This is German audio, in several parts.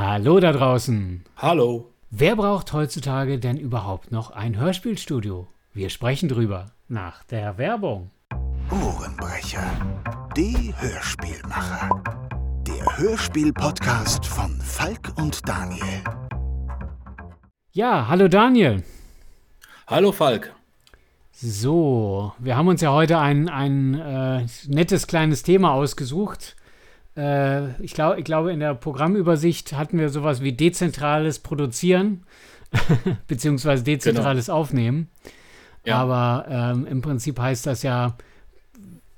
Hallo da draußen. Hallo. Wer braucht heutzutage denn überhaupt noch ein Hörspielstudio? Wir sprechen drüber nach der Werbung. Ohrenbrecher. Die Hörspielmacher. Der Hörspiel-Podcast von Falk und Daniel. Ja, hallo Daniel. Hallo Falk. So, wir haben uns ja heute ein, ein äh, nettes kleines Thema ausgesucht. Äh, ich, glaub, ich glaube, in der Programmübersicht hatten wir sowas wie dezentrales Produzieren, beziehungsweise dezentrales genau. Aufnehmen. Ja. Aber ähm, im Prinzip heißt das ja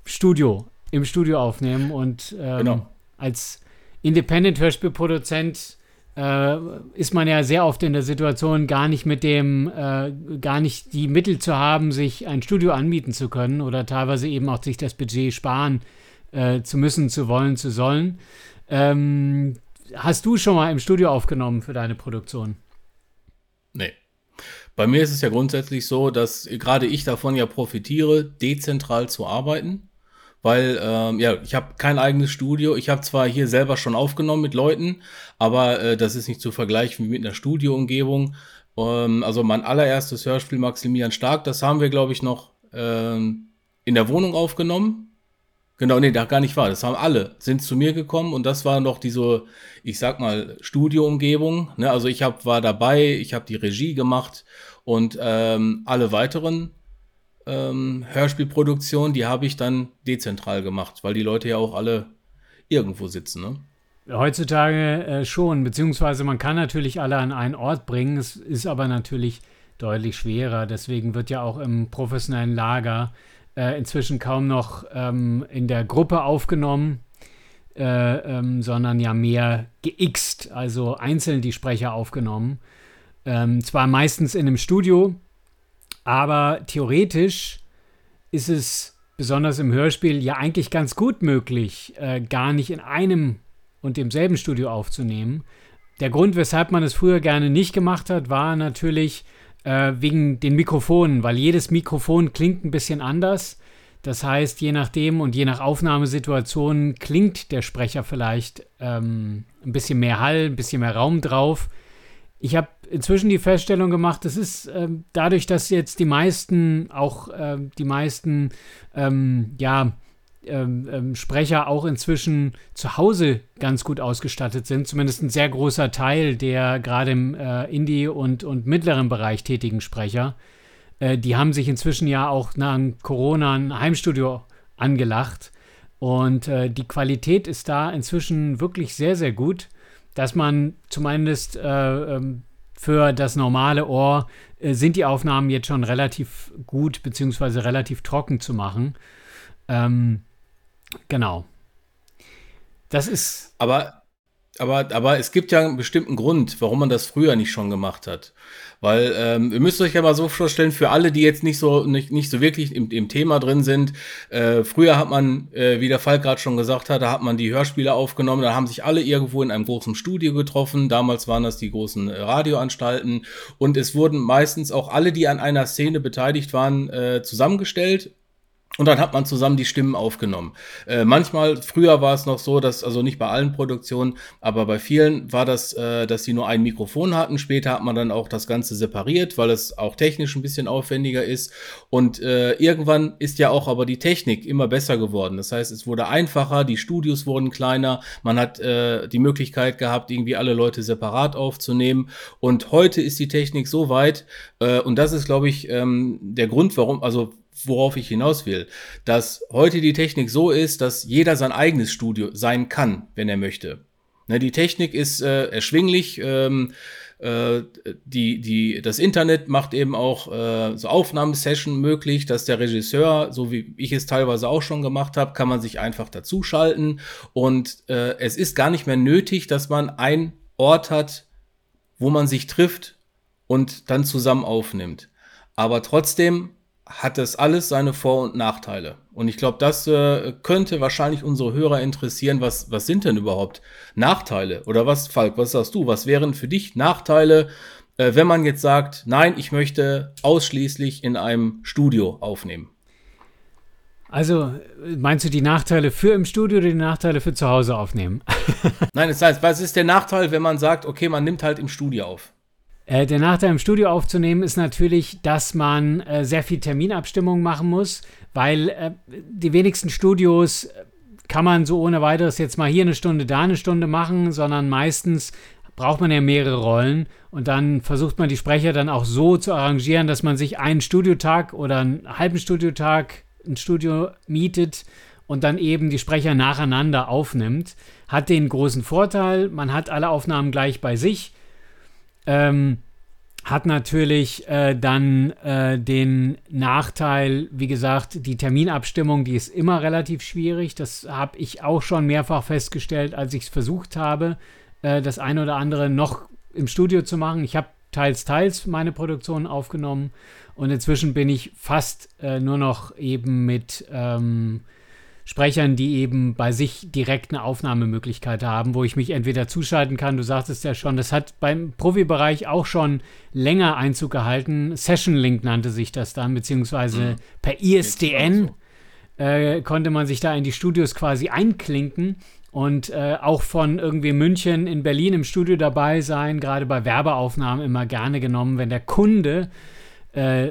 Studio, im Studio aufnehmen und ähm, genau. als Independent-Hörspielproduzent äh, ist man ja sehr oft in der Situation, gar nicht mit dem, äh, gar nicht die Mittel zu haben, sich ein Studio anmieten zu können oder teilweise eben auch sich das Budget sparen äh, zu müssen, zu wollen, zu sollen. Ähm, hast du schon mal im Studio aufgenommen für deine Produktion? Nee. Bei mir ist es ja grundsätzlich so, dass gerade ich davon ja profitiere, dezentral zu arbeiten. Weil, ähm, ja, ich habe kein eigenes Studio. Ich habe zwar hier selber schon aufgenommen mit Leuten, aber äh, das ist nicht zu vergleichen mit einer Studioumgebung. Ähm, also mein allererstes Hörspiel Maximilian Stark, das haben wir, glaube ich, noch ähm, in der Wohnung aufgenommen. Genau, nee, da gar nicht wahr. Das haben alle, sind zu mir gekommen und das war noch diese, ich sag mal, Studioumgebung. Ne? Also ich hab, war dabei, ich habe die Regie gemacht und ähm, alle weiteren ähm, Hörspielproduktionen, die habe ich dann dezentral gemacht, weil die Leute ja auch alle irgendwo sitzen. Ne? Heutzutage äh, schon, beziehungsweise man kann natürlich alle an einen Ort bringen, es ist aber natürlich deutlich schwerer. Deswegen wird ja auch im professionellen Lager äh, inzwischen kaum noch ähm, in der Gruppe aufgenommen, äh, ähm, sondern ja mehr geixt, also einzeln die Sprecher aufgenommen. Ähm, zwar meistens in einem Studio, aber theoretisch ist es besonders im Hörspiel ja eigentlich ganz gut möglich, äh, gar nicht in einem und demselben Studio aufzunehmen. Der Grund, weshalb man es früher gerne nicht gemacht hat, war natürlich, äh, wegen den Mikrofonen, weil jedes Mikrofon klingt ein bisschen anders. Das heißt, je nachdem und je nach Aufnahmesituation klingt der Sprecher vielleicht ähm, ein bisschen mehr Hall, ein bisschen mehr Raum drauf. Ich habe inzwischen die Feststellung gemacht, das ist äh, dadurch, dass jetzt die meisten, auch äh, die meisten, ähm, ja, ähm, ähm, Sprecher auch inzwischen zu Hause ganz gut ausgestattet sind. Zumindest ein sehr großer Teil der gerade im äh, Indie- und, und mittleren Bereich tätigen Sprecher. Äh, die haben sich inzwischen ja auch nach Corona ein Heimstudio angelacht. Und äh, die Qualität ist da inzwischen wirklich sehr, sehr gut, dass man zumindest äh, ähm, für das normale Ohr äh, sind die Aufnahmen jetzt schon relativ gut beziehungsweise relativ trocken zu machen. Ähm, Genau. Das ist. Aber, aber, aber es gibt ja einen bestimmten Grund, warum man das früher nicht schon gemacht hat. Weil ähm, ihr müsst euch ja mal so vorstellen, für alle, die jetzt nicht so nicht, nicht so wirklich im, im Thema drin sind, äh, früher hat man, äh, wie der Fall gerade schon gesagt hat, da hat man die Hörspiele aufgenommen, da haben sich alle irgendwo in einem großen Studio getroffen. Damals waren das die großen äh, Radioanstalten und es wurden meistens auch alle, die an einer Szene beteiligt waren, äh, zusammengestellt und dann hat man zusammen die Stimmen aufgenommen. Äh, manchmal, früher war es noch so, dass, also nicht bei allen Produktionen, aber bei vielen war das, äh, dass sie nur ein Mikrofon hatten. Später hat man dann auch das Ganze separiert, weil es auch technisch ein bisschen aufwendiger ist. Und äh, irgendwann ist ja auch aber die Technik immer besser geworden. Das heißt, es wurde einfacher, die Studios wurden kleiner, man hat äh, die Möglichkeit gehabt, irgendwie alle Leute separat aufzunehmen. Und heute ist die Technik so weit, äh, und das ist, glaube ich, ähm, der Grund, warum, also worauf ich hinaus will, dass heute die Technik so ist, dass jeder sein eigenes Studio sein kann, wenn er möchte. Ne, die Technik ist äh, erschwinglich. Ähm, äh, die, die, das Internet macht eben auch äh, so Aufnahmesession möglich, dass der Regisseur, so wie ich es teilweise auch schon gemacht habe, kann man sich einfach dazuschalten. Und äh, es ist gar nicht mehr nötig, dass man einen Ort hat, wo man sich trifft und dann zusammen aufnimmt. Aber trotzdem hat das alles seine Vor- und Nachteile. Und ich glaube, das äh, könnte wahrscheinlich unsere Hörer interessieren. Was, was sind denn überhaupt Nachteile? Oder was, Falk, was sagst du? Was wären für dich Nachteile, äh, wenn man jetzt sagt, nein, ich möchte ausschließlich in einem Studio aufnehmen? Also meinst du die Nachteile für im Studio oder die Nachteile für zu Hause aufnehmen? Nein, das heißt, was ist der Nachteil, wenn man sagt, okay, man nimmt halt im Studio auf? Äh, der Nachteil im Studio aufzunehmen ist natürlich, dass man äh, sehr viel Terminabstimmung machen muss, weil äh, die wenigsten Studios äh, kann man so ohne weiteres jetzt mal hier eine Stunde, da eine Stunde machen, sondern meistens braucht man ja mehrere Rollen und dann versucht man die Sprecher dann auch so zu arrangieren, dass man sich einen Studiotag oder einen halben Studiotag ein Studio mietet und dann eben die Sprecher nacheinander aufnimmt. Hat den großen Vorteil, man hat alle Aufnahmen gleich bei sich. Ähm, hat natürlich äh, dann äh, den Nachteil, wie gesagt, die Terminabstimmung, die ist immer relativ schwierig. Das habe ich auch schon mehrfach festgestellt, als ich es versucht habe, äh, das eine oder andere noch im Studio zu machen. Ich habe teils, teils meine Produktion aufgenommen und inzwischen bin ich fast äh, nur noch eben mit ähm, Sprechern, die eben bei sich direkt eine Aufnahmemöglichkeit haben, wo ich mich entweder zuschalten kann, du sagtest ja schon, das hat beim Profibereich auch schon länger Einzug gehalten. Session Link nannte sich das dann, beziehungsweise mhm. per ISDN äh, konnte man sich da in die Studios quasi einklinken und äh, auch von irgendwie München in Berlin im Studio dabei sein, gerade bei Werbeaufnahmen immer gerne genommen, wenn der Kunde äh,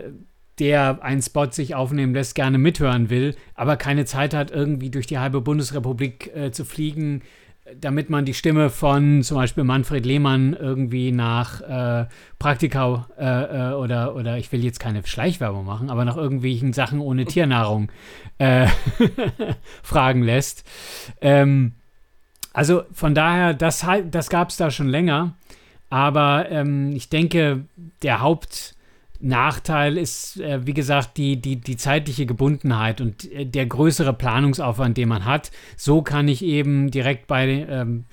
der einen Spot sich aufnehmen lässt, gerne mithören will, aber keine Zeit hat, irgendwie durch die halbe Bundesrepublik äh, zu fliegen, damit man die Stimme von zum Beispiel Manfred Lehmann irgendwie nach äh, Praktika äh, äh oder, oder ich will jetzt keine Schleichwerbung machen, aber nach irgendwelchen Sachen ohne Tiernahrung äh, fragen lässt. Ähm, also von daher, das, das gab es da schon länger. Aber ähm, ich denke, der Hauptnachteil ist, äh, wie gesagt, die, die, die zeitliche Gebundenheit und äh, der größere Planungsaufwand, den man hat. So kann ich eben direkt bei, ähm,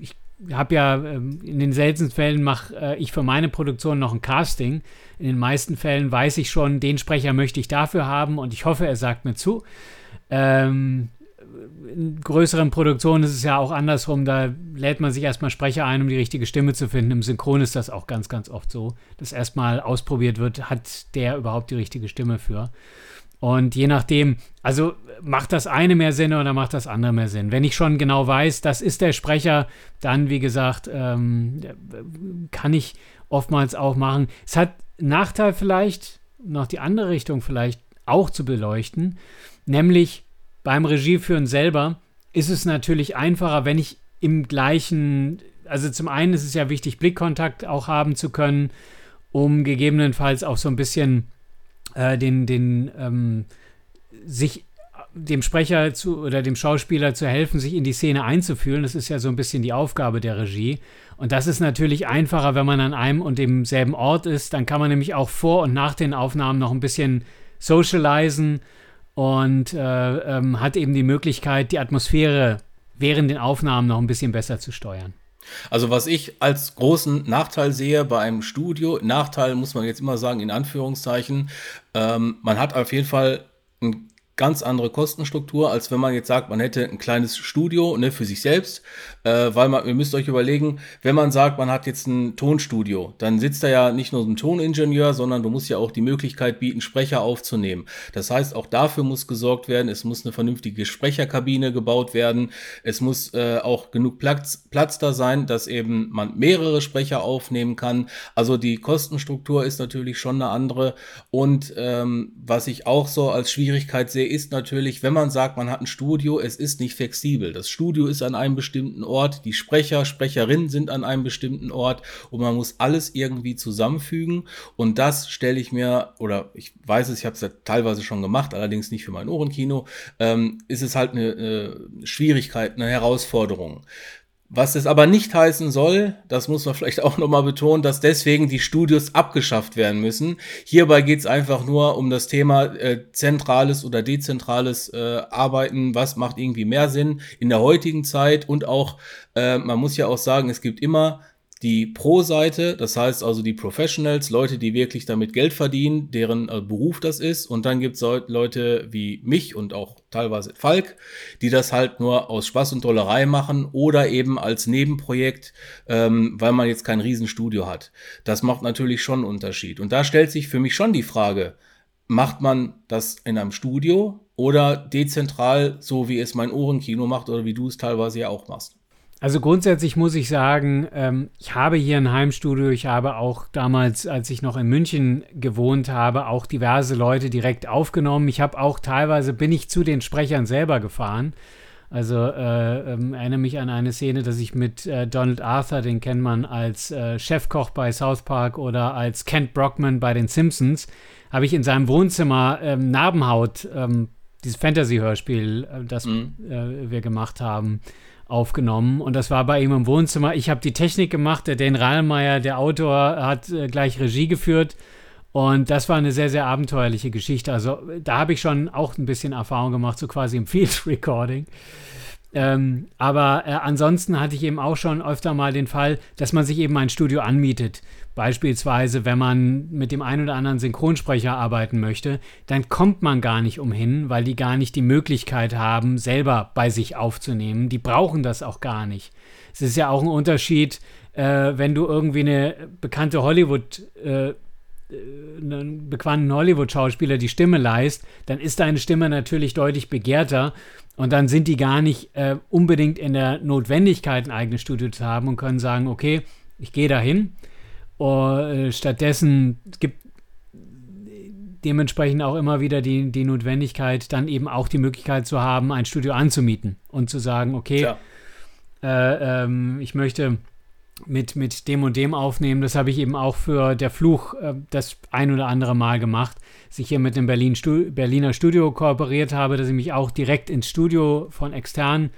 ich habe ja ähm, in den seltensten Fällen mache äh, ich für meine Produktion noch ein Casting. In den meisten Fällen weiß ich schon, den Sprecher möchte ich dafür haben und ich hoffe, er sagt mir zu. Ähm, in größeren Produktionen ist es ja auch andersrum. Da lädt man sich erstmal Sprecher ein, um die richtige Stimme zu finden. Im Synchron ist das auch ganz, ganz oft so, dass erstmal ausprobiert wird, hat der überhaupt die richtige Stimme für. Und je nachdem, also macht das eine mehr Sinn oder macht das andere mehr Sinn? Wenn ich schon genau weiß, das ist der Sprecher, dann, wie gesagt, ähm, kann ich oftmals auch machen. Es hat Nachteil vielleicht, noch die andere Richtung vielleicht auch zu beleuchten, nämlich beim Regieführen selber ist es natürlich einfacher, wenn ich im gleichen, also zum einen ist es ja wichtig, Blickkontakt auch haben zu können, um gegebenenfalls auch so ein bisschen äh, den, den ähm, sich dem Sprecher zu oder dem Schauspieler zu helfen, sich in die Szene einzufühlen. Das ist ja so ein bisschen die Aufgabe der Regie. Und das ist natürlich einfacher, wenn man an einem und demselben Ort ist. Dann kann man nämlich auch vor und nach den Aufnahmen noch ein bisschen socialisen und äh, ähm, hat eben die Möglichkeit, die Atmosphäre während den Aufnahmen noch ein bisschen besser zu steuern. Also was ich als großen Nachteil sehe bei einem Studio, Nachteil muss man jetzt immer sagen in Anführungszeichen, ähm, man hat auf jeden Fall ein ganz andere Kostenstruktur, als wenn man jetzt sagt, man hätte ein kleines Studio ne, für sich selbst, äh, weil man, ihr müsst euch überlegen, wenn man sagt, man hat jetzt ein Tonstudio, dann sitzt da ja nicht nur ein Toningenieur, sondern du musst ja auch die Möglichkeit bieten, Sprecher aufzunehmen. Das heißt, auch dafür muss gesorgt werden, es muss eine vernünftige Sprecherkabine gebaut werden, es muss äh, auch genug Platz, Platz da sein, dass eben man mehrere Sprecher aufnehmen kann. Also die Kostenstruktur ist natürlich schon eine andere und ähm, was ich auch so als Schwierigkeit sehe, ist natürlich, wenn man sagt, man hat ein Studio, es ist nicht flexibel. Das Studio ist an einem bestimmten Ort, die Sprecher, Sprecherinnen sind an einem bestimmten Ort und man muss alles irgendwie zusammenfügen. Und das stelle ich mir, oder ich weiß es, ich habe es ja teilweise schon gemacht, allerdings nicht für mein Ohrenkino, ähm, ist es halt eine, eine Schwierigkeit, eine Herausforderung. Was es aber nicht heißen soll, das muss man vielleicht auch nochmal betonen, dass deswegen die Studios abgeschafft werden müssen. Hierbei geht es einfach nur um das Thema äh, zentrales oder dezentrales äh, Arbeiten. Was macht irgendwie mehr Sinn in der heutigen Zeit? Und auch, äh, man muss ja auch sagen, es gibt immer die Pro-Seite, das heißt also die Professionals, Leute, die wirklich damit Geld verdienen, deren äh, Beruf das ist. Und dann gibt es Leute wie mich und auch teilweise Falk, die das halt nur aus Spaß und Dollerei machen oder eben als Nebenprojekt, ähm, weil man jetzt kein Riesenstudio hat. Das macht natürlich schon einen Unterschied. Und da stellt sich für mich schon die Frage, macht man das in einem Studio oder dezentral, so wie es mein Ohrenkino macht oder wie du es teilweise ja auch machst? Also grundsätzlich muss ich sagen, ähm, ich habe hier ein Heimstudio. Ich habe auch damals, als ich noch in München gewohnt habe, auch diverse Leute direkt aufgenommen. Ich habe auch teilweise, bin ich zu den Sprechern selber gefahren. Also äh, ähm, erinnere mich an eine Szene, dass ich mit äh, Donald Arthur, den kennt man als äh, Chefkoch bei South Park oder als Kent Brockman bei den Simpsons, habe ich in seinem Wohnzimmer ähm, Narbenhaut, ähm, dieses Fantasy-Hörspiel, äh, das mhm. Äh, wir gemacht haben, aufgenommen. Und das war bei ihm im Wohnzimmer. Ich habe die Technik gemacht, der Dan Rahlmeier, der Autor, hat äh, gleich Regie geführt. Und das war eine sehr, sehr abenteuerliche Geschichte. Also da habe ich schon auch ein bisschen Erfahrung gemacht, so quasi im Field Recording. Ähm, aber äh, ansonsten hatte ich eben auch schon öfter mal den Fall, dass man sich eben ein Studio anmietet. Beispielsweise, wenn man mit dem einen oder anderen Synchronsprecher arbeiten möchte, dann kommt man gar nicht umhin, weil die gar nicht die Möglichkeit haben, selber bei sich aufzunehmen. Die brauchen das auch gar nicht. Es ist ja auch ein Unterschied, äh, wenn du irgendwie eine bekannte Hollywood- äh, einen bekannten Hollywood-Schauspieler die Stimme leist, dann ist deine Stimme natürlich deutlich begehrter und dann sind die gar nicht äh, unbedingt in der Notwendigkeit, ein eigenes Studio zu haben und können sagen, okay, ich gehe dahin. Und, äh, stattdessen gibt dementsprechend auch immer wieder die, die Notwendigkeit, dann eben auch die Möglichkeit zu haben, ein Studio anzumieten und zu sagen, okay, äh, ähm, ich möchte mit, mit dem und dem aufnehmen. Das habe ich eben auch für der Fluch äh, das ein oder andere Mal gemacht. Dass ich hier mit dem Berlin Stu Berliner Studio kooperiert habe, dass ich mich auch direkt ins Studio von extern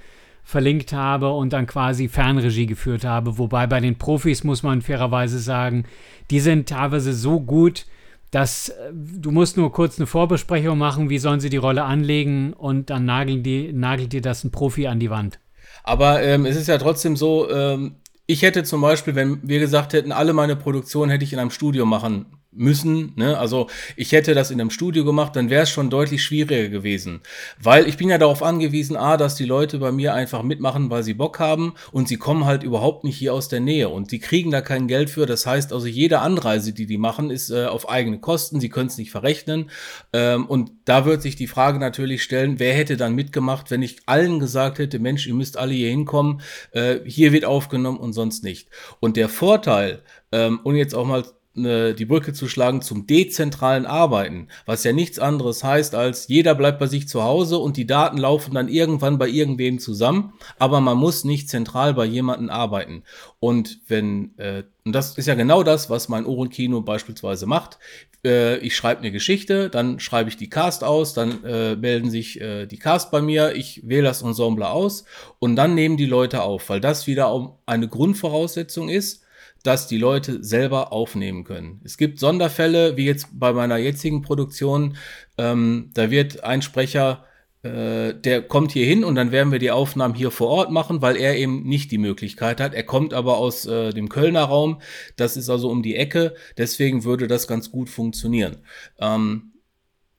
verlinkt habe und dann quasi Fernregie geführt habe. Wobei bei den Profis muss man fairerweise sagen, die sind teilweise so gut, dass äh, du musst nur kurz eine Vorbesprechung machen, wie sollen sie die Rolle anlegen und dann nageln die, nagelt dir das ein Profi an die Wand. Aber ähm, es ist ja trotzdem so, ähm, ich hätte zum Beispiel, wenn wir gesagt hätten, alle meine Produktionen hätte ich in einem Studio machen müssen. Ne? Also ich hätte das in einem Studio gemacht, dann wäre es schon deutlich schwieriger gewesen. Weil ich bin ja darauf angewiesen, A, dass die Leute bei mir einfach mitmachen, weil sie Bock haben und sie kommen halt überhaupt nicht hier aus der Nähe und die kriegen da kein Geld für. Das heißt also, jede Anreise, die die machen, ist äh, auf eigene Kosten. Sie können es nicht verrechnen. Ähm, und da wird sich die Frage natürlich stellen, wer hätte dann mitgemacht, wenn ich allen gesagt hätte, Mensch, ihr müsst alle hier hinkommen, äh, hier wird aufgenommen und sonst nicht. Und der Vorteil, ähm, und jetzt auch mal ne, die Brücke zu schlagen zum dezentralen Arbeiten, was ja nichts anderes heißt, als jeder bleibt bei sich zu Hause und die Daten laufen dann irgendwann bei irgendwem zusammen, aber man muss nicht zentral bei jemandem arbeiten. Und wenn, äh, und das ist ja genau das, was mein Ohrenkino beispielsweise macht. Äh, ich schreibe eine Geschichte, dann schreibe ich die Cast aus, dann äh, melden sich äh, die Cast bei mir, ich wähle das Ensemble aus und dann nehmen die Leute auf, weil das wieder eine Grundvoraussetzung ist, dass die Leute selber aufnehmen können. Es gibt Sonderfälle, wie jetzt bei meiner jetzigen Produktion, ähm, da wird ein Sprecher, äh, der kommt hier hin und dann werden wir die Aufnahmen hier vor Ort machen, weil er eben nicht die Möglichkeit hat. Er kommt aber aus äh, dem Kölner Raum, das ist also um die Ecke, deswegen würde das ganz gut funktionieren. Ähm,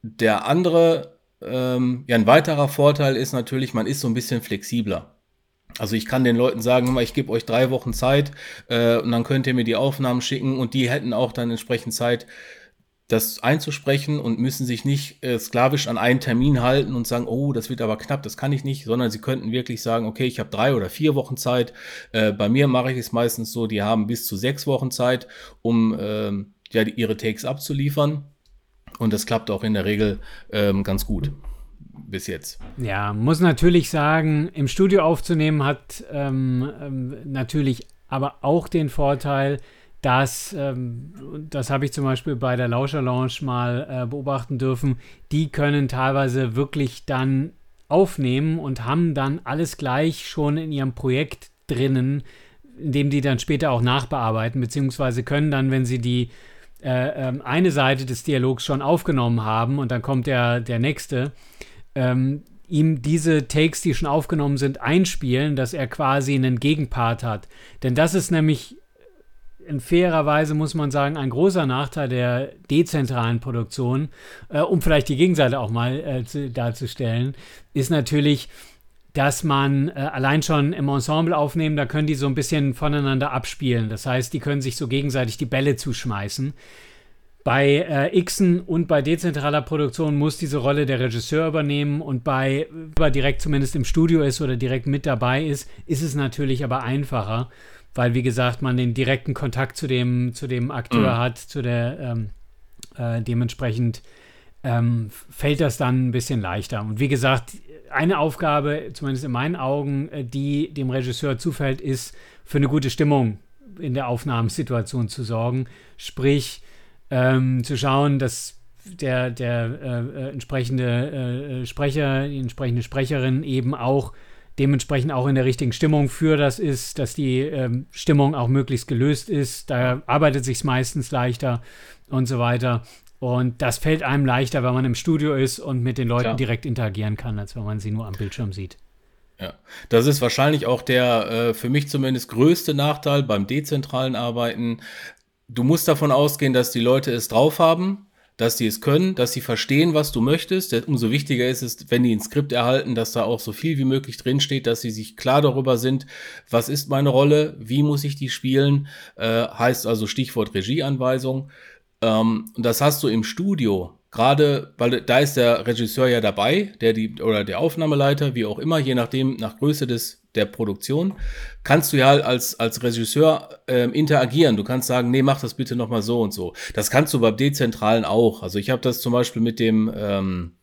der andere, ähm, ja, ein weiterer Vorteil ist natürlich, man ist so ein bisschen flexibler. Also ich kann den Leuten sagen, ich gebe euch drei Wochen Zeit äh, und dann könnt ihr mir die Aufnahmen schicken und die hätten auch dann entsprechend Zeit, das einzusprechen und müssen sich nicht äh, sklavisch an einen Termin halten und sagen, oh, das wird aber knapp, das kann ich nicht, sondern sie könnten wirklich sagen, okay, ich habe drei oder vier Wochen Zeit. Äh, bei mir mache ich es meistens so, die haben bis zu sechs Wochen Zeit, um äh, ja, ihre Takes abzuliefern. Und das klappt auch in der Regel ähm, ganz gut bis jetzt. Ja, muss natürlich sagen, im Studio aufzunehmen hat ähm, ähm, natürlich aber auch den Vorteil, dass, ähm, das habe ich zum Beispiel bei der Lauscher Lounge mal äh, beobachten dürfen, die können teilweise wirklich dann aufnehmen und haben dann alles gleich schon in ihrem Projekt drinnen, indem die dann später auch nachbearbeiten, beziehungsweise können dann, wenn sie die äh, äh, eine Seite des Dialogs schon aufgenommen haben und dann kommt der, der nächste, ähm, ihm diese Takes, die schon aufgenommen sind, einspielen, dass er quasi einen Gegenpart hat. Denn das ist nämlich in fairer Weise, muss man sagen, ein großer Nachteil der dezentralen Produktion, äh, um vielleicht die Gegenseite auch mal äh, zu, darzustellen, ist natürlich, dass man äh, allein schon im Ensemble aufnehmen, da können die so ein bisschen voneinander abspielen. Das heißt, die können sich so gegenseitig die Bälle zuschmeißen. Bei äh, Xen und bei dezentraler Produktion muss diese Rolle der Regisseur übernehmen und bei, bei direkt zumindest im Studio ist oder direkt mit dabei ist, ist es natürlich aber einfacher, weil wie gesagt man den direkten Kontakt zu dem, zu dem Akteur mhm. hat, zu der ähm, äh, dementsprechend ähm, fällt das dann ein bisschen leichter. Und wie gesagt, eine Aufgabe, zumindest in meinen Augen, äh, die dem Regisseur zufällt, ist, für eine gute Stimmung in der Aufnahmesituation zu sorgen. Sprich, ähm, zu schauen, dass der, der äh, äh entsprechende äh, Sprecher, die entsprechende Sprecherin eben auch dementsprechend auch in der richtigen Stimmung für das ist, dass die ähm, Stimmung auch möglichst gelöst ist. Da arbeitet sich meistens leichter und so weiter. Und das fällt einem leichter, wenn man im Studio ist und mit den Leuten Klar. direkt interagieren kann, als wenn man sie nur am Bildschirm sieht. Ja, das ist wahrscheinlich auch der äh, für mich zumindest größte Nachteil beim dezentralen Arbeiten. Du musst davon ausgehen, dass die Leute es drauf haben, dass sie es können, dass sie verstehen, was du möchtest. Umso wichtiger ist es, wenn die ein Skript erhalten, dass da auch so viel wie möglich drinsteht, dass sie sich klar darüber sind, was ist meine Rolle, wie muss ich die spielen, äh, heißt also Stichwort Regieanweisung. Ähm, und das hast du im Studio gerade, weil da ist der Regisseur ja dabei, der die oder der Aufnahmeleiter, wie auch immer, je nachdem nach Größe des der Produktion, kannst du ja als als Regisseur äh, interagieren. Du kannst sagen, nee, mach das bitte noch mal so und so. Das kannst du beim dezentralen auch. Also ich habe das zum Beispiel mit dem ähm,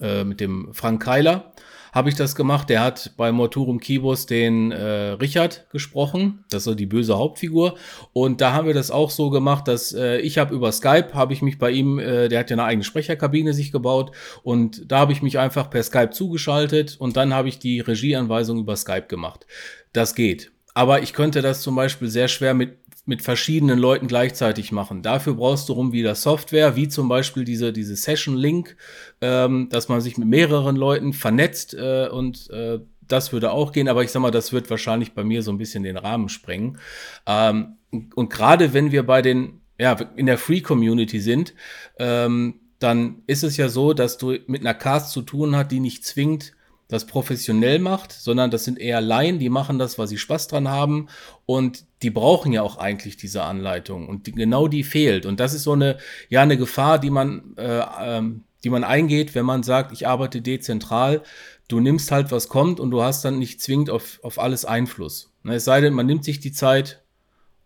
äh, mit dem Frank Keiler habe ich das gemacht. Der hat bei Morturum Kibos den äh, Richard gesprochen, das ist so die böse Hauptfigur. Und da haben wir das auch so gemacht, dass äh, ich habe über Skype, habe ich mich bei ihm, äh, der hat ja eine eigene Sprecherkabine sich gebaut und da habe ich mich einfach per Skype zugeschaltet und dann habe ich die Regieanweisung über Skype gemacht. Das geht. Aber ich könnte das zum Beispiel sehr schwer mit mit verschiedenen Leuten gleichzeitig machen. Dafür brauchst du rum wieder Software, wie zum Beispiel diese, diese Session Link, ähm, dass man sich mit mehreren Leuten vernetzt äh, und äh, das würde auch gehen, aber ich sag mal, das wird wahrscheinlich bei mir so ein bisschen den Rahmen sprengen. Ähm, und gerade wenn wir bei den, ja, in der Free Community sind, ähm, dann ist es ja so, dass du mit einer Cast zu tun hast, die nicht zwingt das professionell macht, sondern das sind eher Laien, die machen das, weil sie Spaß dran haben und die brauchen ja auch eigentlich diese Anleitung und die, genau die fehlt und das ist so eine ja eine Gefahr, die man äh, ähm, die man eingeht, wenn man sagt, ich arbeite dezentral. Du nimmst halt, was kommt und du hast dann nicht zwingend auf, auf alles Einfluss. Ne, es sei denn, man nimmt sich die Zeit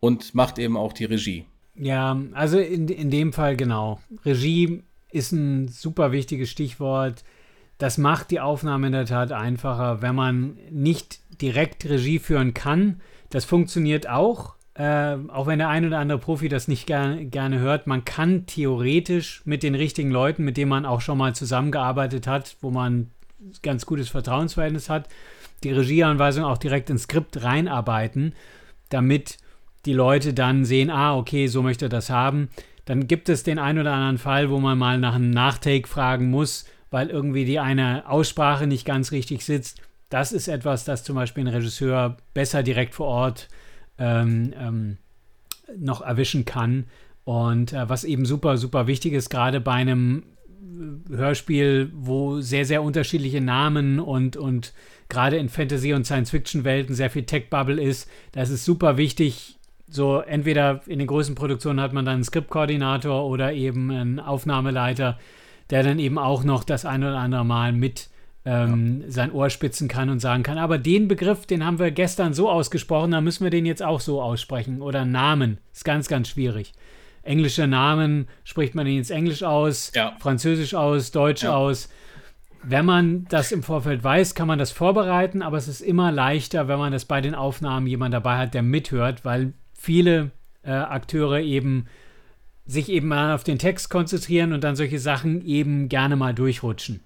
und macht eben auch die Regie. Ja, also in, in dem Fall genau. Regie ist ein super wichtiges Stichwort das macht die Aufnahme in der Tat einfacher, wenn man nicht direkt Regie führen kann. Das funktioniert auch, äh, auch wenn der ein oder andere Profi das nicht ger gerne hört. Man kann theoretisch mit den richtigen Leuten, mit denen man auch schon mal zusammengearbeitet hat, wo man ganz gutes Vertrauensverhältnis hat, die Regieanweisung auch direkt ins Skript reinarbeiten, damit die Leute dann sehen, ah, okay, so möchte er das haben. Dann gibt es den einen oder anderen Fall, wo man mal nach einem Nachtake fragen muss, weil irgendwie die eine Aussprache nicht ganz richtig sitzt. Das ist etwas, das zum Beispiel ein Regisseur besser direkt vor Ort ähm, ähm, noch erwischen kann. Und äh, was eben super, super wichtig ist, gerade bei einem Hörspiel, wo sehr, sehr unterschiedliche Namen und, und gerade in Fantasy- und Science-Fiction-Welten sehr viel Tech-Bubble ist, das ist super wichtig. So, entweder in den größten Produktionen hat man dann einen Skriptkoordinator oder eben einen Aufnahmeleiter, der dann eben auch noch das ein oder andere Mal mit ähm, ja. sein Ohr spitzen kann und sagen kann, aber den Begriff, den haben wir gestern so ausgesprochen, da müssen wir den jetzt auch so aussprechen. Oder Namen, ist ganz, ganz schwierig. Englische Namen spricht man den jetzt Englisch aus, ja. Französisch aus, Deutsch ja. aus. Wenn man das im Vorfeld weiß, kann man das vorbereiten, aber es ist immer leichter, wenn man das bei den Aufnahmen jemand dabei hat, der mithört, weil viele äh, Akteure eben sich eben mal auf den Text konzentrieren und dann solche Sachen eben gerne mal durchrutschen.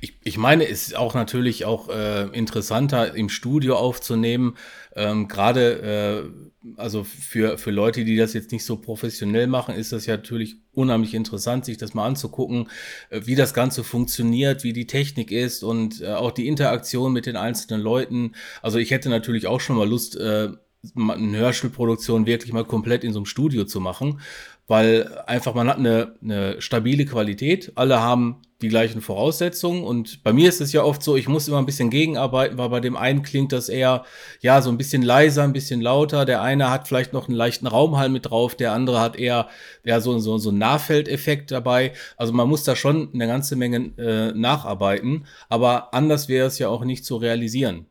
Ich, ich meine, es ist auch natürlich auch äh, interessanter im Studio aufzunehmen, ähm, gerade äh, also für, für Leute, die das jetzt nicht so professionell machen, ist das ja natürlich unheimlich interessant, sich das mal anzugucken, äh, wie das Ganze funktioniert, wie die Technik ist und äh, auch die Interaktion mit den einzelnen Leuten. Also ich hätte natürlich auch schon mal Lust, äh, eine Hörspielproduktion wirklich mal komplett in so einem Studio zu machen, weil einfach man hat eine, eine stabile Qualität, alle haben die gleichen Voraussetzungen und bei mir ist es ja oft so, ich muss immer ein bisschen gegenarbeiten, weil bei dem einen klingt das eher ja so ein bisschen leiser, ein bisschen lauter, der eine hat vielleicht noch einen leichten Raumhall mit drauf, der andere hat eher ja so so so einen Nahfeldeffekt dabei. Also man muss da schon eine ganze Menge äh, nacharbeiten, aber anders wäre es ja auch nicht zu realisieren.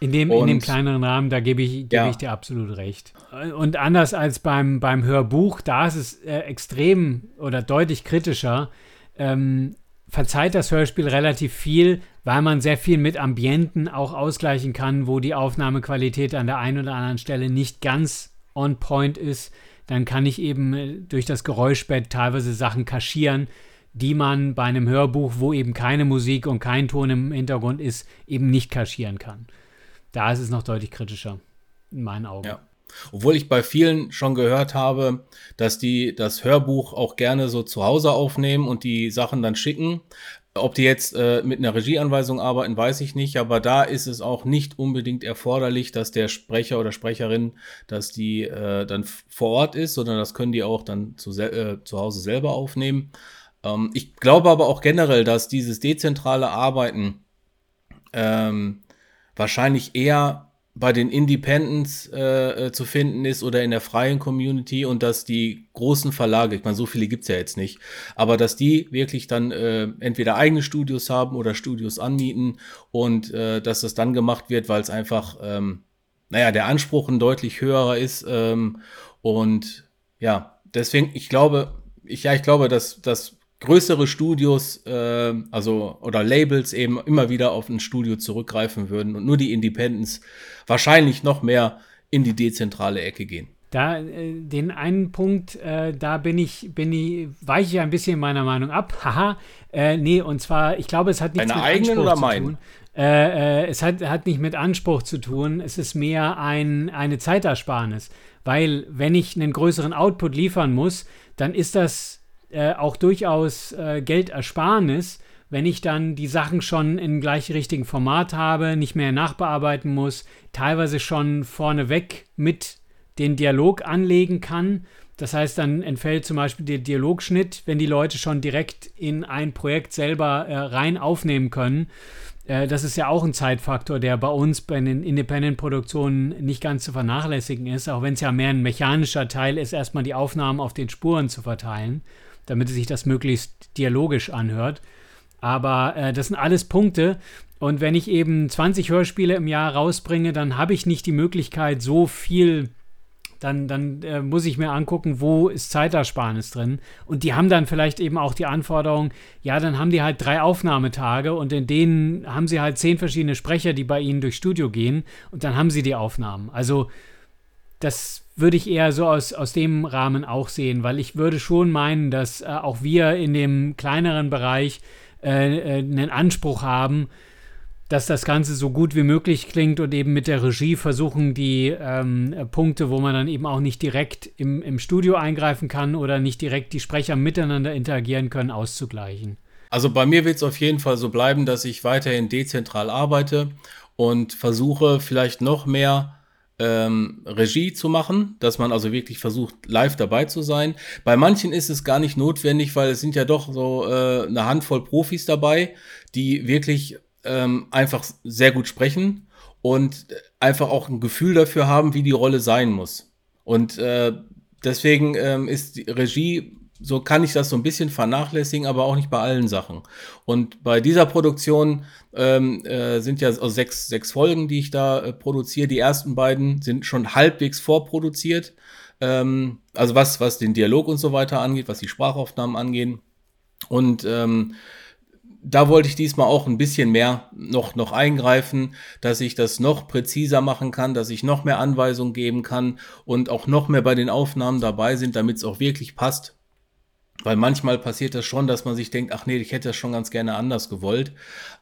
In dem, in dem kleineren Rahmen, da gebe ich, gebe ja. ich dir absolut recht. Und anders als beim, beim Hörbuch, da ist es äh, extrem oder deutlich kritischer. Ähm, verzeiht das Hörspiel relativ viel, weil man sehr viel mit Ambienten auch ausgleichen kann, wo die Aufnahmequalität an der einen oder anderen Stelle nicht ganz on point ist. Dann kann ich eben äh, durch das Geräuschbett teilweise Sachen kaschieren, die man bei einem Hörbuch, wo eben keine Musik und kein Ton im Hintergrund ist, eben nicht kaschieren kann. Da ist es noch deutlich kritischer, in meinen Augen. Ja. Obwohl ich bei vielen schon gehört habe, dass die das Hörbuch auch gerne so zu Hause aufnehmen und die Sachen dann schicken. Ob die jetzt äh, mit einer Regieanweisung arbeiten, weiß ich nicht, aber da ist es auch nicht unbedingt erforderlich, dass der Sprecher oder Sprecherin, dass die äh, dann vor Ort ist, sondern das können die auch dann zu, äh, zu Hause selber aufnehmen. Ähm, ich glaube aber auch generell, dass dieses dezentrale Arbeiten ähm, wahrscheinlich eher bei den Independents äh, äh, zu finden ist oder in der freien Community und dass die großen Verlage, ich meine, so viele gibt's ja jetzt nicht, aber dass die wirklich dann äh, entweder eigene Studios haben oder Studios anmieten und äh, dass das dann gemacht wird, weil es einfach, ähm, naja, der Anspruch ein deutlich höherer ist ähm, und ja, deswegen, ich glaube, ich, ja, ich glaube, dass, dass größere Studios, äh, also oder Labels eben immer wieder auf ein Studio zurückgreifen würden und nur die Independents wahrscheinlich noch mehr in die dezentrale Ecke gehen. Da, äh, den einen Punkt, äh, da bin ich, bin ich, weiche ich ein bisschen meiner Meinung ab. Haha. Äh, nee, und zwar, ich glaube, es hat nichts Deine mit eigenen Anspruch oder zu meinen? tun. Äh, äh, es hat, hat nicht mit Anspruch zu tun. Es ist mehr ein, eine Zeitersparnis. Weil, wenn ich einen größeren Output liefern muss, dann ist das äh, auch durchaus äh, Geldersparnis, wenn ich dann die Sachen schon im gleich richtigen Format habe, nicht mehr nachbearbeiten muss, teilweise schon vorneweg mit den Dialog anlegen kann. Das heißt, dann entfällt zum Beispiel der Dialogschnitt, wenn die Leute schon direkt in ein Projekt selber äh, rein aufnehmen können. Äh, das ist ja auch ein Zeitfaktor, der bei uns bei den Independent-Produktionen nicht ganz zu vernachlässigen ist, auch wenn es ja mehr ein mechanischer Teil ist, erstmal die Aufnahmen auf den Spuren zu verteilen damit sich das möglichst dialogisch anhört. Aber äh, das sind alles Punkte. Und wenn ich eben 20 Hörspiele im Jahr rausbringe, dann habe ich nicht die Möglichkeit, so viel dann, dann äh, muss ich mir angucken, wo ist Zeitersparnis drin. Und die haben dann vielleicht eben auch die Anforderung, ja, dann haben die halt drei Aufnahmetage und in denen haben sie halt zehn verschiedene Sprecher, die bei ihnen durchs Studio gehen und dann haben sie die Aufnahmen. Also das würde ich eher so aus, aus dem Rahmen auch sehen, weil ich würde schon meinen, dass äh, auch wir in dem kleineren Bereich äh, äh, einen Anspruch haben, dass das Ganze so gut wie möglich klingt und eben mit der Regie versuchen, die ähm, Punkte, wo man dann eben auch nicht direkt im, im Studio eingreifen kann oder nicht direkt die Sprecher miteinander interagieren können, auszugleichen. Also bei mir wird es auf jeden Fall so bleiben, dass ich weiterhin dezentral arbeite und versuche vielleicht noch mehr ähm, Regie zu machen, dass man also wirklich versucht, live dabei zu sein. Bei manchen ist es gar nicht notwendig, weil es sind ja doch so äh, eine Handvoll Profis dabei, die wirklich ähm, einfach sehr gut sprechen und einfach auch ein Gefühl dafür haben, wie die Rolle sein muss. Und äh, deswegen ähm, ist Regie so kann ich das so ein bisschen vernachlässigen, aber auch nicht bei allen Sachen. Und bei dieser Produktion ähm, äh, sind ja also sechs, sechs Folgen, die ich da äh, produziere. Die ersten beiden sind schon halbwegs vorproduziert. Ähm, also was, was den Dialog und so weiter angeht, was die Sprachaufnahmen angehen. Und ähm, da wollte ich diesmal auch ein bisschen mehr noch, noch eingreifen, dass ich das noch präziser machen kann, dass ich noch mehr Anweisungen geben kann und auch noch mehr bei den Aufnahmen dabei sind, damit es auch wirklich passt weil manchmal passiert das schon, dass man sich denkt, ach nee, ich hätte das schon ganz gerne anders gewollt.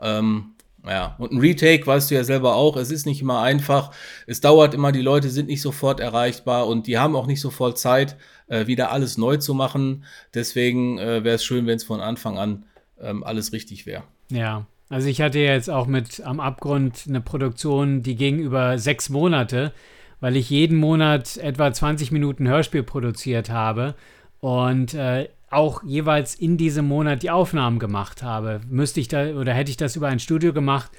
Ähm, ja, und ein Retake weißt du ja selber auch, es ist nicht immer einfach. Es dauert immer, die Leute sind nicht sofort erreichbar und die haben auch nicht sofort Zeit, äh, wieder alles neu zu machen. Deswegen äh, wäre es schön, wenn es von Anfang an ähm, alles richtig wäre. Ja, also ich hatte jetzt auch mit Am Abgrund eine Produktion, die ging über sechs Monate weil ich jeden Monat etwa 20 Minuten Hörspiel produziert habe und äh, auch jeweils in diesem Monat die Aufnahmen gemacht habe. Müsste ich da oder hätte ich das über ein Studio gemacht,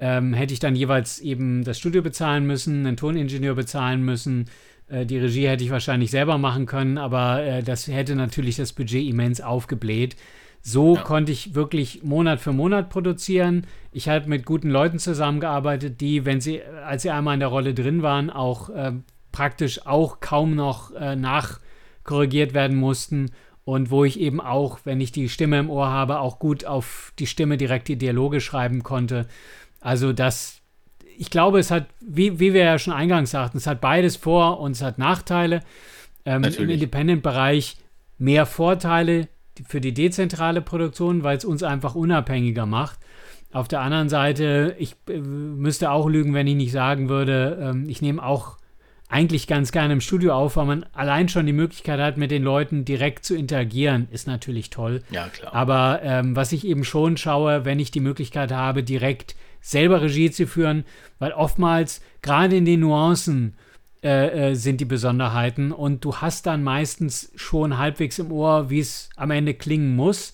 ähm, hätte ich dann jeweils eben das Studio bezahlen müssen, einen Toningenieur bezahlen müssen. Äh, die Regie hätte ich wahrscheinlich selber machen können, aber äh, das hätte natürlich das Budget immens aufgebläht. So ja. konnte ich wirklich Monat für Monat produzieren. Ich habe mit guten Leuten zusammengearbeitet, die, wenn sie, als sie einmal in der Rolle drin waren, auch äh, praktisch auch kaum noch äh, nachkorrigiert werden mussten und wo ich eben auch, wenn ich die Stimme im Ohr habe, auch gut auf die Stimme direkt die Dialoge schreiben konnte. Also das, ich glaube, es hat, wie, wie wir ja schon eingangs sagten, es hat beides Vor- und es hat Nachteile. Ähm, Im Independent-Bereich mehr Vorteile für die dezentrale Produktion, weil es uns einfach unabhängiger macht. Auf der anderen Seite, ich äh, müsste auch lügen, wenn ich nicht sagen würde, ähm, ich nehme auch eigentlich ganz gerne im Studio auf, weil man allein schon die Möglichkeit hat, mit den Leuten direkt zu interagieren, ist natürlich toll. Ja, klar. Aber ähm, was ich eben schon schaue, wenn ich die Möglichkeit habe, direkt selber Regie zu führen, weil oftmals gerade in den Nuancen äh, äh, sind die Besonderheiten und du hast dann meistens schon halbwegs im Ohr, wie es am Ende klingen muss.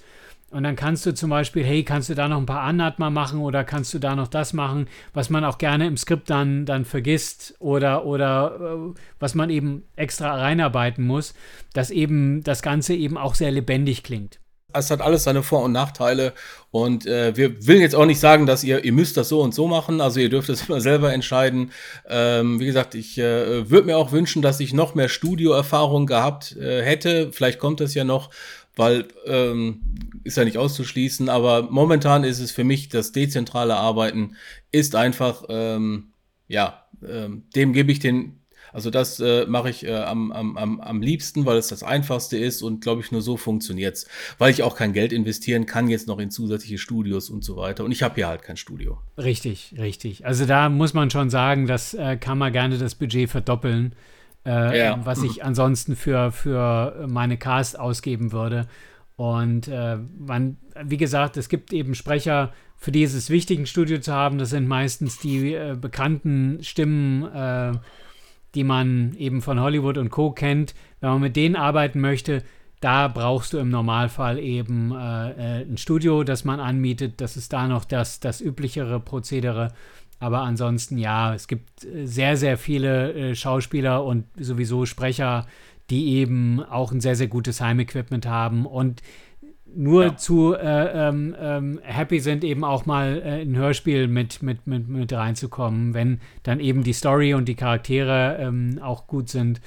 Und dann kannst du zum Beispiel, hey, kannst du da noch ein paar Annaht mal machen oder kannst du da noch das machen, was man auch gerne im Skript dann, dann vergisst oder, oder äh, was man eben extra reinarbeiten muss, dass eben das Ganze eben auch sehr lebendig klingt. Es hat alles seine Vor- und Nachteile und äh, wir will jetzt auch nicht sagen, dass ihr, ihr müsst das so und so machen, also ihr dürft es immer selber entscheiden. Ähm, wie gesagt, ich äh, würde mir auch wünschen, dass ich noch mehr Studioerfahrung gehabt äh, hätte. Vielleicht kommt das ja noch, weil ähm, ist ja nicht auszuschließen, aber momentan ist es für mich das dezentrale Arbeiten ist einfach, ähm, ja, ähm, dem gebe ich den, also das äh, mache ich äh, am, am, am liebsten, weil es das einfachste ist und glaube ich nur so funktioniert es, weil ich auch kein Geld investieren kann jetzt noch in zusätzliche Studios und so weiter und ich habe hier halt kein Studio. Richtig, richtig. Also da muss man schon sagen, das äh, kann man gerne das Budget verdoppeln. Äh, ja. was ich ansonsten für, für meine Cast ausgeben würde. Und äh, man, wie gesagt, es gibt eben Sprecher, für die ist es wichtig, ein Studio zu haben. Das sind meistens die äh, bekannten Stimmen, äh, die man eben von Hollywood und Co. kennt. Wenn man mit denen arbeiten möchte, da brauchst du im Normalfall eben äh, äh, ein Studio, das man anmietet. Das ist da noch das, das üblichere Prozedere. Aber ansonsten, ja, es gibt äh, sehr, sehr viele Schauspieler und sowieso Sprecher, die eben auch ein sehr, sehr gutes Heimequipment haben und nur ja. zu äh, ähm, ähm, happy sind, eben auch mal äh, ein Hörspiel mit, mit, mit, mit reinzukommen, wenn dann eben die Story und die Charaktere ähm, auch gut sind.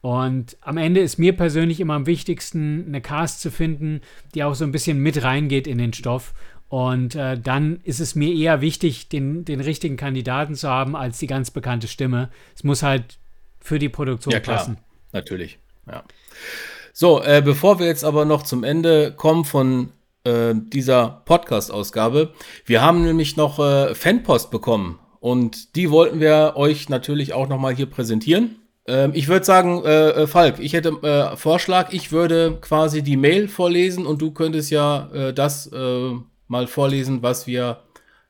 Und am Ende ist mir persönlich immer am wichtigsten, eine Cast zu finden, die auch so ein bisschen mit reingeht in den Stoff. Und äh, dann ist es mir eher wichtig, den, den richtigen Kandidaten zu haben, als die ganz bekannte Stimme. Es muss halt für die Produktion ja, passen. Natürlich, ja. So, äh, bevor wir jetzt aber noch zum Ende kommen von äh, dieser Podcast-Ausgabe, wir haben nämlich noch äh, Fanpost bekommen und die wollten wir euch natürlich auch nochmal hier präsentieren. Ähm, ich würde sagen, äh, äh, Falk, ich hätte äh, Vorschlag, ich würde quasi die Mail vorlesen und du könntest ja äh, das äh, mal vorlesen, was wir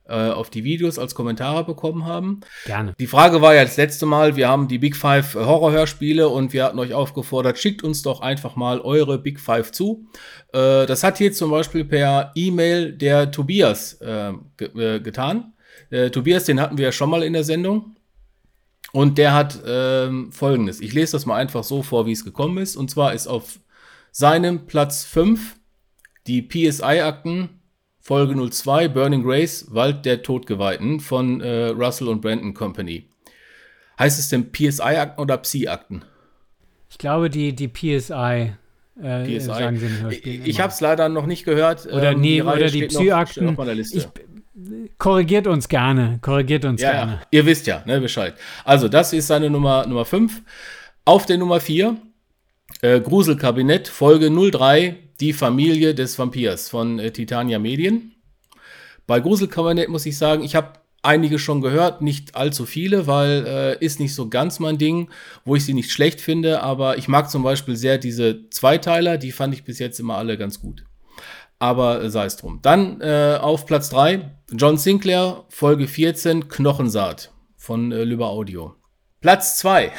äh, auf die Videos als Kommentare bekommen haben. Gerne. Die Frage war ja das letzte Mal, wir haben die Big Five Horrorhörspiele und wir hatten euch aufgefordert, schickt uns doch einfach mal eure Big Five zu. Äh, das hat hier zum Beispiel per E-Mail der Tobias äh, ge äh, getan. Tobias, den hatten wir ja schon mal in der Sendung. Und der hat ähm, folgendes. Ich lese das mal einfach so vor, wie es gekommen ist. Und zwar ist auf seinem Platz 5 die PSI-Akten Folge 02, Burning Grace, Wald der Todgeweihten von äh, Russell und Brandon Company. Heißt es denn PSI-Akten oder Psi-Akten? Ich glaube, die, die PSI. Äh, PSI. Sagen sie im Hörspiel ich habe es leider noch nicht gehört. Oder, ähm, nee, die oder die Psy-Akten. Korrigiert uns gerne. Korrigiert uns ja, gerne. Ja. Ihr wisst ja ne, Bescheid. Also, das ist seine Nummer, Nummer 5. Auf der Nummer 4, äh, Gruselkabinett, Folge 03, die Familie des Vampirs von äh, Titania Medien. Bei Gruselkabinett muss ich sagen, ich habe einige schon gehört, nicht allzu viele, weil äh, ist nicht so ganz mein Ding, wo ich sie nicht schlecht finde, aber ich mag zum Beispiel sehr diese Zweiteiler, die fand ich bis jetzt immer alle ganz gut. Aber äh, sei es drum. Dann äh, auf Platz 3, John Sinclair, Folge 14, Knochensaat von äh, Lüber Audio. Platz 2.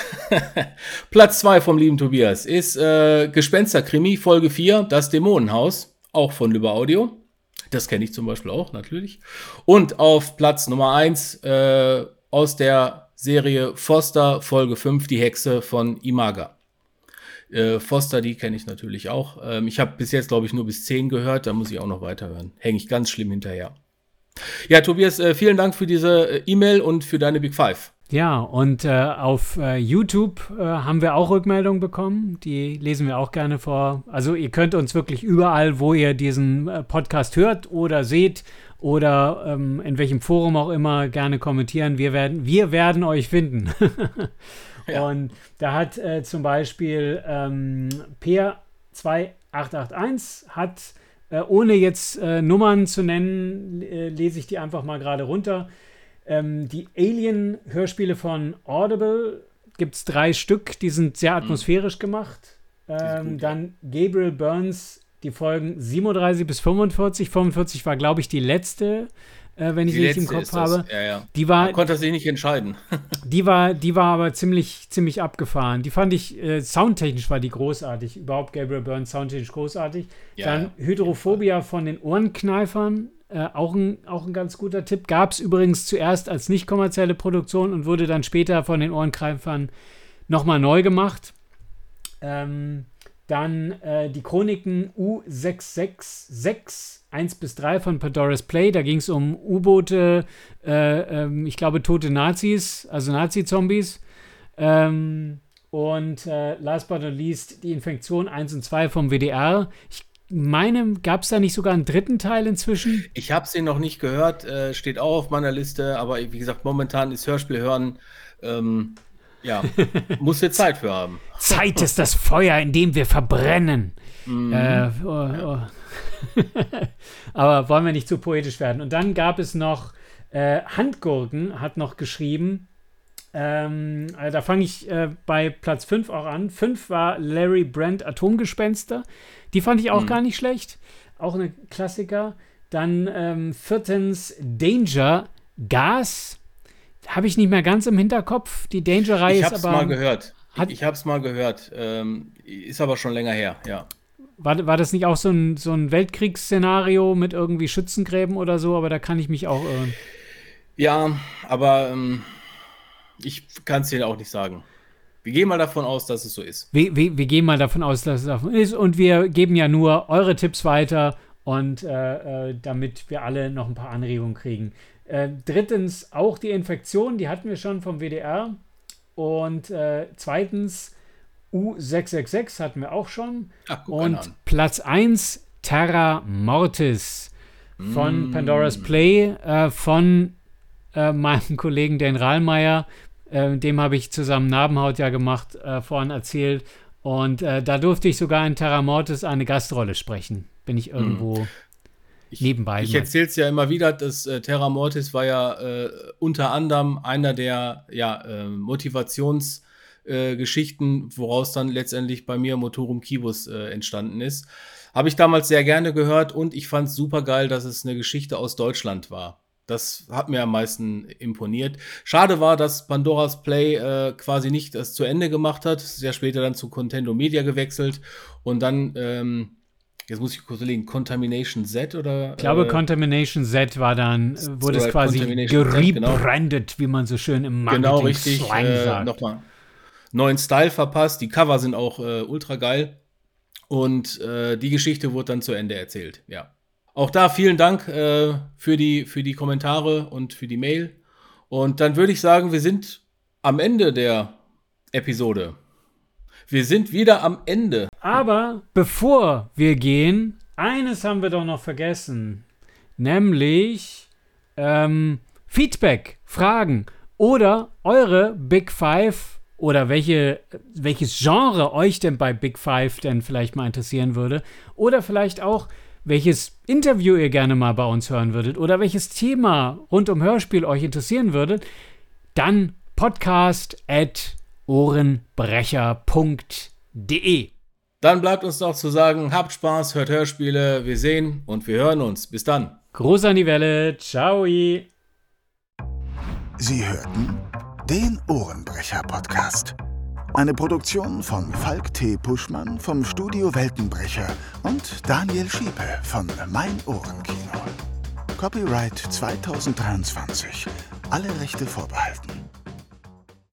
Platz 2 vom lieben Tobias ist äh, Gespensterkrimi, Folge 4, Das Dämonenhaus, auch von Lübbe Audio. Das kenne ich zum Beispiel auch, natürlich. Und auf Platz Nummer 1 äh, aus der Serie Foster, Folge 5, Die Hexe von Imaga. Äh, Foster, die kenne ich natürlich auch. Ähm, ich habe bis jetzt, glaube ich, nur bis 10 gehört, da muss ich auch noch weiterhören. Hänge ich ganz schlimm hinterher. Ja, Tobias, äh, vielen Dank für diese äh, E-Mail und für deine Big Five. Ja, und äh, auf äh, YouTube äh, haben wir auch Rückmeldungen bekommen. Die lesen wir auch gerne vor. Also ihr könnt uns wirklich überall, wo ihr diesen äh, Podcast hört oder seht oder ähm, in welchem Forum auch immer gerne kommentieren. Wir werden, wir werden euch finden. ja. Und da hat äh, zum Beispiel ähm, Peer2881 hat, äh, ohne jetzt Nummern zu nennen, lese ich die einfach mal gerade runter ähm, die Alien-Hörspiele von Audible gibt es drei Stück, die sind sehr mhm. atmosphärisch mhm. gemacht. Ähm, gut, dann Gabriel Burns, die Folgen 37 bis 45. 45 war, glaube ich, die letzte, äh, wenn ich die richtig im Kopf habe. Ja, ja. Die war, Man konnte sich nicht entscheiden. die, war, die war aber ziemlich, ziemlich abgefahren. Die fand ich, äh, soundtechnisch war die großartig. Überhaupt Gabriel Burns soundtechnisch großartig. Ja, Dann Hydrophobia von den Ohrenkneifern äh, auch, ein, auch ein ganz guter Tipp. Gab es übrigens zuerst als nicht kommerzielle Produktion und wurde dann später von den Ohrengreifern nochmal neu gemacht. Ähm, dann äh, die Chroniken U666 1 bis 3 von Pandora's Play. Da ging es um U-Boote, äh, ähm, ich glaube tote Nazis, also Nazi-Zombies. Ähm, und äh, last but not least die Infektion 1 und 2 vom WDR. Ich meine, gab es da nicht sogar einen dritten Teil inzwischen? Ich habe sie noch nicht gehört, äh, steht auch auf meiner Liste, aber wie gesagt, momentan ist Hörspiel hören, ähm, ja, muss wir Zeit für haben. Zeit ist das Feuer, in dem wir verbrennen. Mhm. Äh, oh, oh. aber wollen wir nicht zu poetisch werden. Und dann gab es noch, äh, Handgurken hat noch geschrieben, ähm, also da fange ich äh, bei Platz 5 auch an. 5 war Larry Brand Atomgespenster. Die fand ich auch mhm. gar nicht schlecht. Auch eine Klassiker. Dann ähm, viertens Danger Gas. Habe ich nicht mehr ganz im Hinterkopf. Die Danger-Reihe ist aber. Ich habe es mal gehört. Hat, ich habe es mal gehört. Ähm, ist aber schon länger her, ja. War, war das nicht auch so ein, so ein Weltkriegsszenario mit irgendwie Schützengräben oder so? Aber da kann ich mich auch irren. Ja, aber ähm, ich kann es dir auch nicht sagen. Wir gehen mal davon aus, dass es so ist. Wir, wir, wir, gehen mal davon aus, dass es so ist. Und wir geben ja nur eure Tipps weiter und äh, äh, damit wir alle noch ein paar Anregungen kriegen. Äh, drittens auch die Infektion, die hatten wir schon vom WDR. Und äh, zweitens U666 hatten wir auch schon. Ach, und Platz 1 Terra Mortis von mm. Pandora's Play äh, von äh, meinem Kollegen Dan Rahlmeier äh, dem habe ich zusammen Narbenhaut ja gemacht, äh, vorhin erzählt. Und äh, da durfte ich sogar in Terra Mortis eine Gastrolle sprechen. Bin ich irgendwo hm. ich, nebenbei. Ich erzähle es ja immer wieder, dass äh, Terra Mortis war ja äh, unter anderem einer der ja, äh, Motivationsgeschichten, woraus dann letztendlich bei mir Motorum Kibus entstanden ist. Habe ich damals sehr gerne gehört und ich fand es super geil, dass es eine Geschichte aus Deutschland war. Das hat mir am meisten imponiert. Schade war, dass Pandoras Play äh, quasi nicht das zu Ende gemacht hat. Sehr später dann zu Contendo Media gewechselt und dann, ähm, jetzt muss ich kurz überlegen, Contamination Z oder? Ich glaube, äh, Contamination Z war dann, wurde es quasi gerebrandet, genau. wie man so schön im Marketing Genau, richtig. Äh, Nochmal neuen Style verpasst. Die Cover sind auch äh, ultra geil. Und äh, die Geschichte wurde dann zu Ende erzählt, ja. Auch da vielen Dank äh, für, die, für die Kommentare und für die Mail. Und dann würde ich sagen, wir sind am Ende der Episode. Wir sind wieder am Ende. Aber bevor wir gehen, eines haben wir doch noch vergessen. Nämlich ähm, Feedback, Fragen oder eure Big Five oder welche, welches Genre euch denn bei Big Five denn vielleicht mal interessieren würde. Oder vielleicht auch, welches Interview ihr gerne mal bei uns hören würdet oder welches Thema rund um Hörspiel euch interessieren würde, dann podcast at ohrenbrecher.de. Dann bleibt uns noch zu sagen, habt Spaß, hört Hörspiele, wir sehen und wir hören uns. Bis dann. Gruß an die Welle, ciao. Sie hörten Den Ohrenbrecher-Podcast. Eine Produktion von Falk T. Puschmann vom Studio Weltenbrecher und Daniel Schiepe von Mein Ohrenkino. Copyright 2023. Alle Rechte vorbehalten.